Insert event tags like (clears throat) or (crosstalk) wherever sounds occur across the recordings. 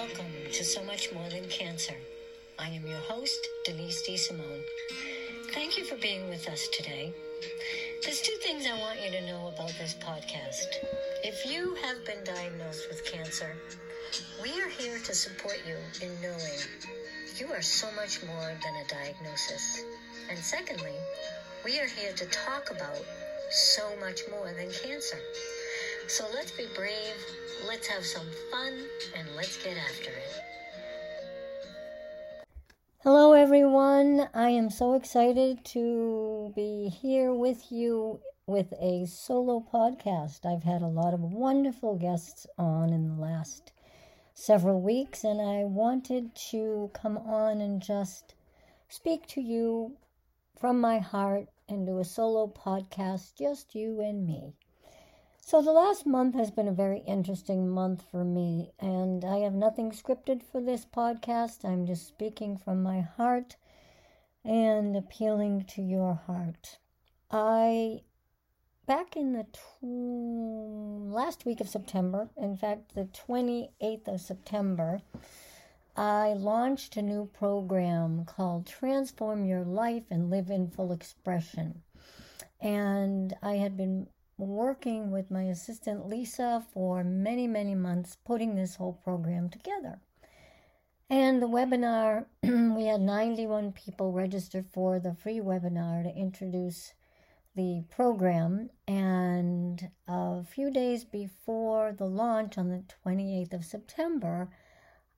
Welcome to So Much More Than Cancer. I am your host, Denise DeSimone. Thank you for being with us today. There's two things I want you to know about this podcast. If you have been diagnosed with cancer, we are here to support you in knowing you are so much more than a diagnosis. And secondly, we are here to talk about so much more than cancer. So let's be brave, let's have some fun, and let's get after it. Hello, everyone. I am so excited to be here with you with a solo podcast. I've had a lot of wonderful guests on in the last several weeks, and I wanted to come on and just speak to you from my heart and do a solo podcast, just you and me. So, the last month has been a very interesting month for me, and I have nothing scripted for this podcast. I'm just speaking from my heart and appealing to your heart. I, back in the tw- last week of September, in fact, the 28th of September, I launched a new program called Transform Your Life and Live in Full Expression. And I had been working with my assistant Lisa for many, many months putting this whole program together. And the webinar, (clears throat) we had 91 people registered for the free webinar to introduce the program. And a few days before the launch on the 28th of September,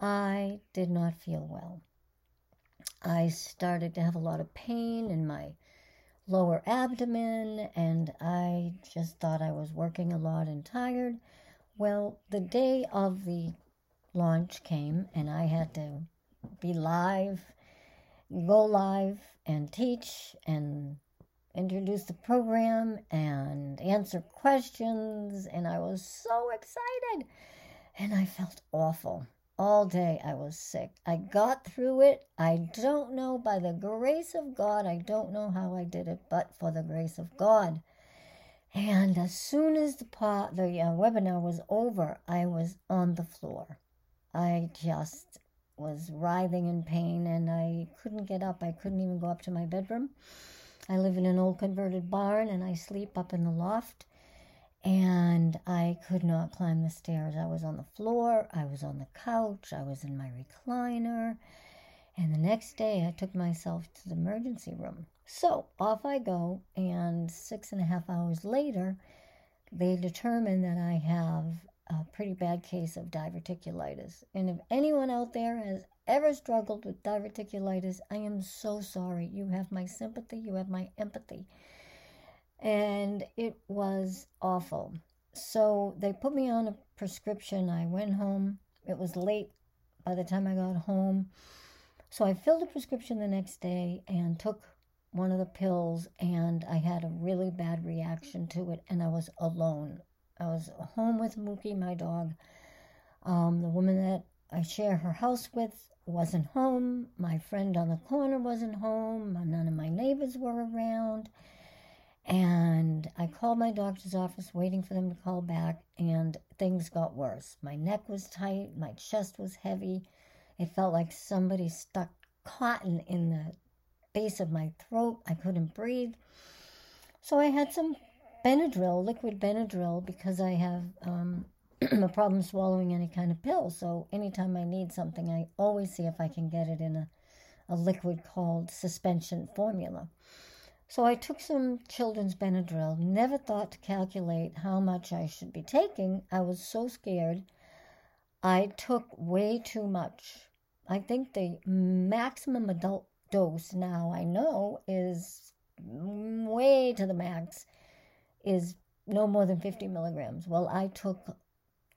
I did not feel well. I started to have a lot of pain in my lower abdomen, and I just thought I was working a lot and tired. Well, the day of the launch came, and I had to be live, go live, and teach and introduce the program and answer questions, and I was so excited. And I felt awful all day I was sick. I got through it. I don't know, by the grace of God, I don't know how I did it, but for the grace of God. And as soon as the, pot, the uh, webinar was over, I was on the floor. I just was writhing in pain and I couldn't get up. I couldn't even go up to my bedroom. I live in an old converted barn and I sleep up in the loft and I could not climb the stairs. I was on the floor, I was on the couch, I was in my recliner. And the next day, I took myself to the emergency room. So off I go, and six and a half hours later, they determine that I have a pretty bad case of diverticulitis. And if anyone out there has ever struggled with diverticulitis, I am so sorry. You have my sympathy, you have my empathy and it was awful. So they put me on a prescription. I went home. It was late by the time I got home. So I filled a prescription the next day and took one of the pills, and I had a really bad reaction to it, and I was alone. I was home with Mookie, my dog. Um, the woman that I share her house with wasn't home. My friend on the corner wasn't home. None of my neighbors were around. And I called my doctor's office waiting for them to call back, and things got worse. My neck was tight, my chest was heavy. It felt like somebody stuck cotton in the base of my throat. I couldn't breathe. So I had some Benadryl, liquid Benadryl, because I have um, (clears throat) a problem swallowing any kind of pill. So anytime I need something, I always see if I can get it in a, a liquid called suspension formula. So I took some children's Benadryl, never thought to calculate how much I should be taking. I was so scared. I took way too much. I think the maximum adult dose now I know is way to the max is no more than 50 milligrams. Well, I took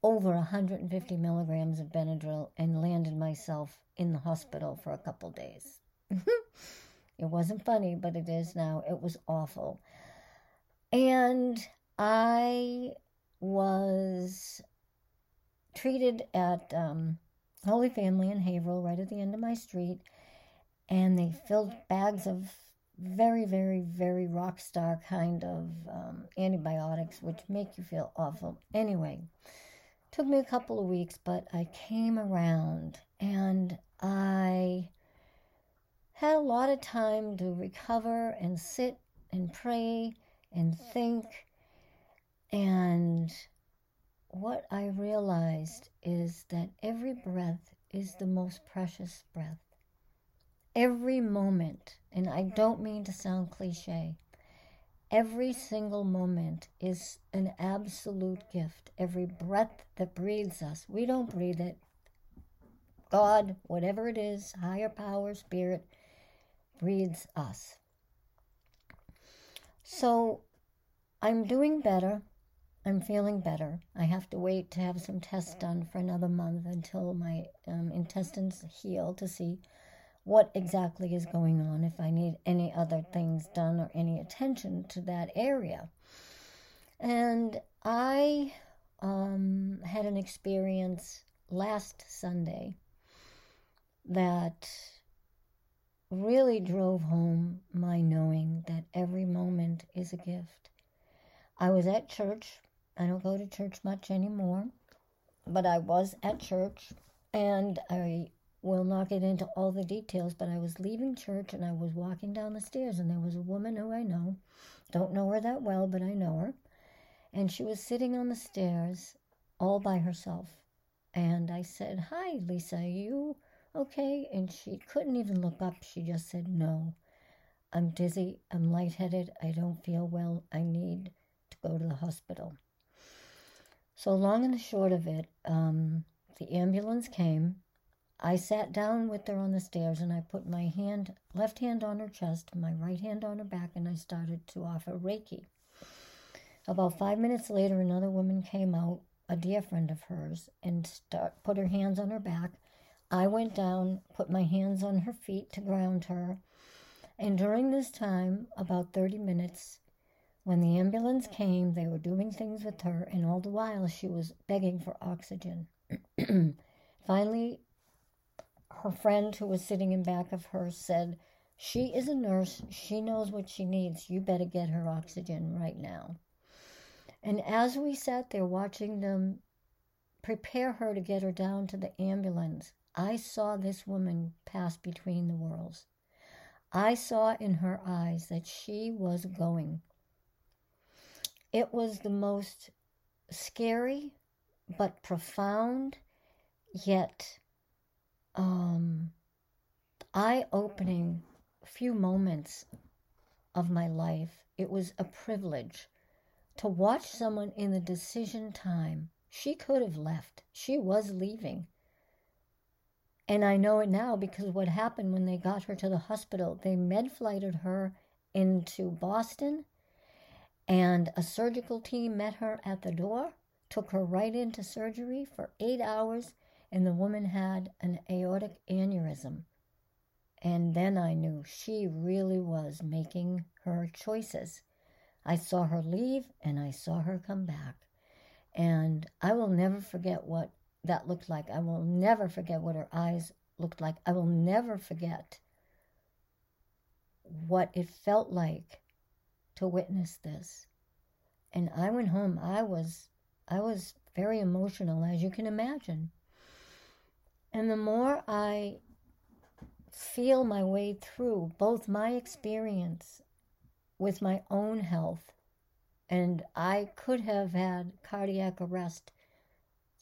over 150 milligrams of Benadryl and landed myself in the hospital for a couple days. (laughs) It wasn't funny, but it is now. It was awful. And I was treated at um, Holy Family in Haverhill, right at the end of my street, and they filled bags of very, very, very rock star kind of um, antibiotics, which make you feel awful. Anyway, Took me a couple of weeks, but I came around and I had a lot of time to recover and sit and pray and think. And what I realized is that every breath is the most precious breath. Every moment, and I don't mean to sound cliche, every single moment is an absolute gift. Every breath that breathes us, we don't breathe it. God, whatever it is, higher power, spirit, breathes us. So I'm doing better. I'm feeling better. I have to wait to have some tests done for another month until my um, intestines heal to see what exactly is going on, if I need any other things done or any attention to that area. And I um, had an experience last Sunday that really drove home my knowing that every moment is a gift. I was at church I don't go to church much anymore, but I was at church and I will not get into all the details, but I was leaving church and I was walking down the stairs and there was a woman who I know. Don't know her that well, but I know her. And she was sitting on the stairs all by herself. And I said, Hi, Lisa, you okay? And she couldn't even look up. She just said, No. I'm dizzy. I'm lightheaded. I don't feel well. I need to go to the hospital. So, long and short of it, um, the ambulance came. I sat down with her on the stairs and I put my hand, left hand on her chest, my right hand on her back, and I started to offer Reiki. About five minutes later, another woman came out, a dear friend of hers, and start, put her hands on her back. I went down, put my hands on her feet to ground her. And during this time, about 30 minutes, when the ambulance came, they were doing things with her, and all the while she was begging for oxygen. (clears throat) Finally, her friend who was sitting in back of her said, She is a nurse. She knows what she needs. You better get her oxygen right now. And as we sat there watching them prepare her to get her down to the ambulance, I saw this woman pass between the worlds. I saw in her eyes that she was going it was the most scary but profound, yet um, eye opening few moments of my life. It was a privilege to watch someone in the decision time. She could have left, she was leaving. And I know it now because what happened when they got her to the hospital, they med flighted her into Boston and a surgical team met her at the door, took her right into surgery for eight hours, and the woman had an aortic aneurysm. And then I knew she really was making her choices. I saw her leave and I saw her come back. And I will never forget what that looked like. I will never forget what her eyes looked like. I will never forget what it felt like to witness this. And I went home. I was I was very emotional as you can imagine. And the more I feel my way through both my experience with my own health and I could have had cardiac arrest.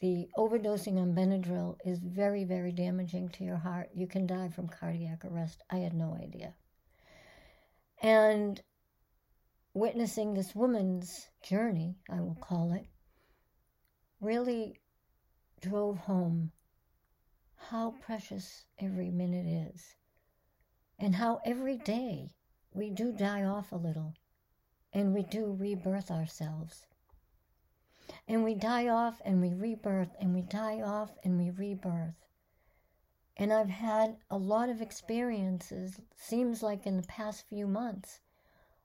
The overdosing on Benadryl is very, very damaging to your heart. You can die from cardiac arrest. I had no idea. And witnessing this woman's journey, I will call it, really drove home how precious every minute is and how every day we do die off a little and we do rebirth ourselves. And we die off and we rebirth and we die off and we rebirth. And I've had a lot of experiences, seems like in the past few months,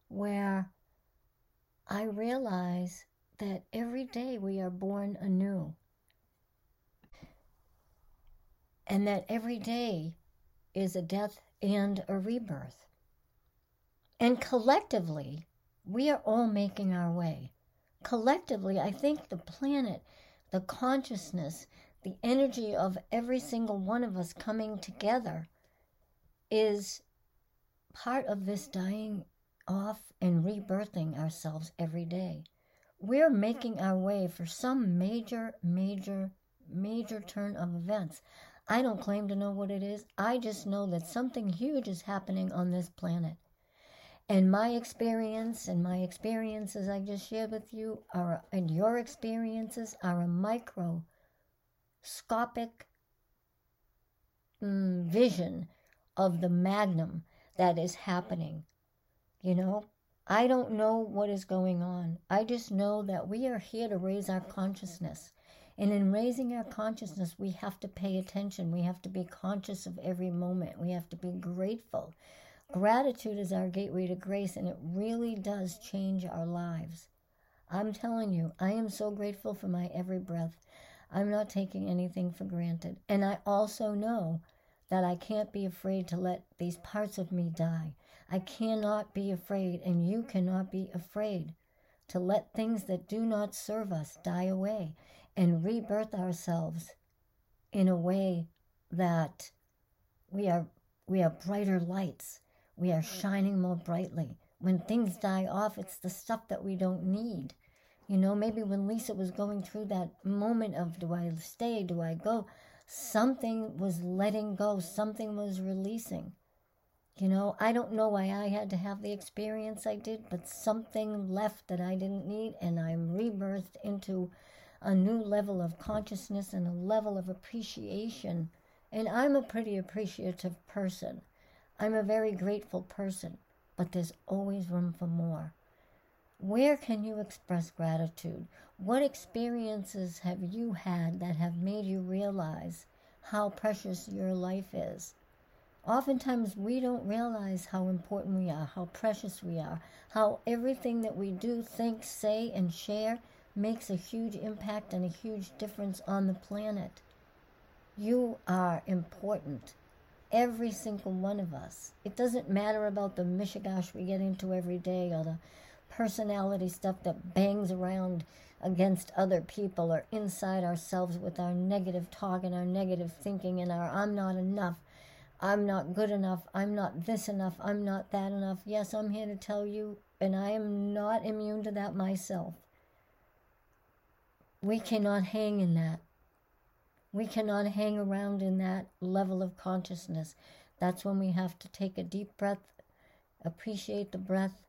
where I realize that every day we are born anew. And that every day is a death and a rebirth. And collectively, we are all making our way. Collectively, I think the planet the consciousness, the energy of every single one of us coming together is part of this dying off and rebirthing ourselves every day. We're making our way for some major, major, major turn of events. I don't claim to know what it is. I just know that something huge is happening on this planet. And my experience and my experiences I just shared with you are, and your experiences are a microscopic mm, vision of the magnum that is happening. You know, I don't know what is going on. I just know that we are here to raise our consciousness. And in raising our consciousness, we have to pay attention. We have to be conscious of every moment. We have to be grateful. Gratitude is our gateway to grace, and it really does change our lives. I'm telling you, I am so grateful for my every breath. I'm not taking anything for granted. And I also know that I can't be afraid to let these parts of me die. I cannot be afraid, and you cannot be afraid to let things that do not serve us die away and rebirth ourselves in a way that we are we are brighter lights. We are shining more brightly. When things die off, it's the stuff that we don't need. You know, maybe when Lisa was going through that moment of do I stay, do I go, something was letting go, something was releasing. You know, I don't know why I had to have the experience I did, but something left that I didn't need, and I'm rebirthed into a new level of consciousness and a level of appreciation. And I'm a pretty appreciative person. I'm a very grateful person, but there's always room for more. Where can you express gratitude? What experiences have you had that have made you realize how precious your life is? Oftentimes, we don't realize how important we are, how precious we are, how everything that we do, think, say, and share makes a huge impact and a huge difference on the planet. You are important. Every single one of us. It doesn't matter about the mishigash we get into every day or the personality stuff that bangs around against other people or inside ourselves with our negative talk and our negative thinking and our I'm not enough. I'm not good enough. I'm not this enough. I'm not that enough. Yes, I'm here to tell you, and I am not immune to that myself. We cannot hang in that. We cannot hang around in that level of consciousness. That's when we have to take a deep breath, appreciate the breath,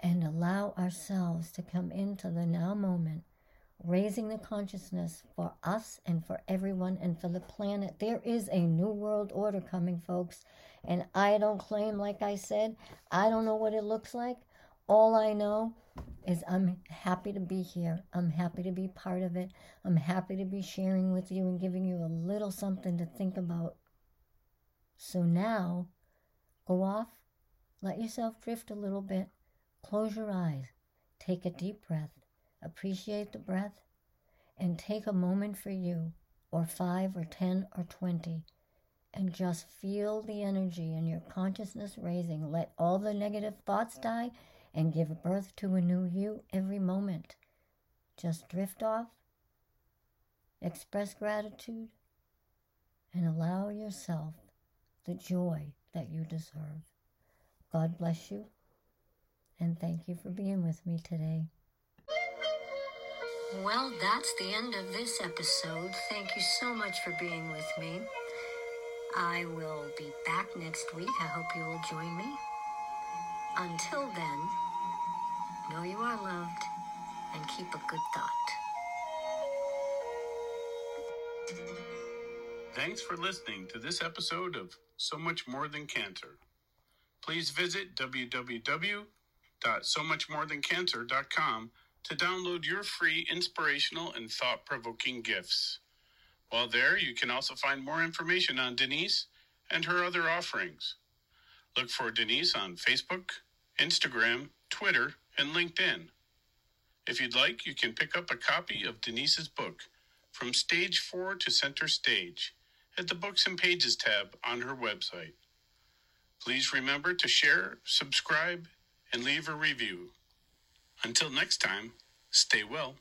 and allow ourselves to come into the now moment, raising the consciousness for us and for everyone and for the planet. There is a new world order coming, folks. And I don't claim, like I said, I don't know what it looks like. All I know is I'm happy to be here. I'm happy to be part of it. I'm happy to be sharing with you and giving you a little something to think about. So now, go off, let yourself drift a little bit, close your eyes, take a deep breath, appreciate the breath, and take a moment for you, or five, or ten, or twenty, and just feel the energy and your consciousness raising. Let all the negative thoughts die and give birth to a new you every moment. Just drift off, express gratitude, and allow yourself the joy that you deserve. God bless you, and thank you for being with me today. Well, that's the end of this episode. Thank you so much for being with me. I will be back next week. I hope you will join me. Until then, know you are loved, and keep a good thought. Thanks for listening to this episode of So Much More Than Cancer. Please visit www.somuchmorethancancer.com to download your free inspirational and thought provoking gifts. While there, you can also find more information on Denise and her other offerings. Look for Denise on Facebook, Instagram, Twitter, and LinkedIn. If you'd like, you can pick up a copy of Denise's book, From Stage 4 to Center Stage, at the Books and Pages tab on her website. Please remember to share, subscribe, and leave a review. Until next time, stay well.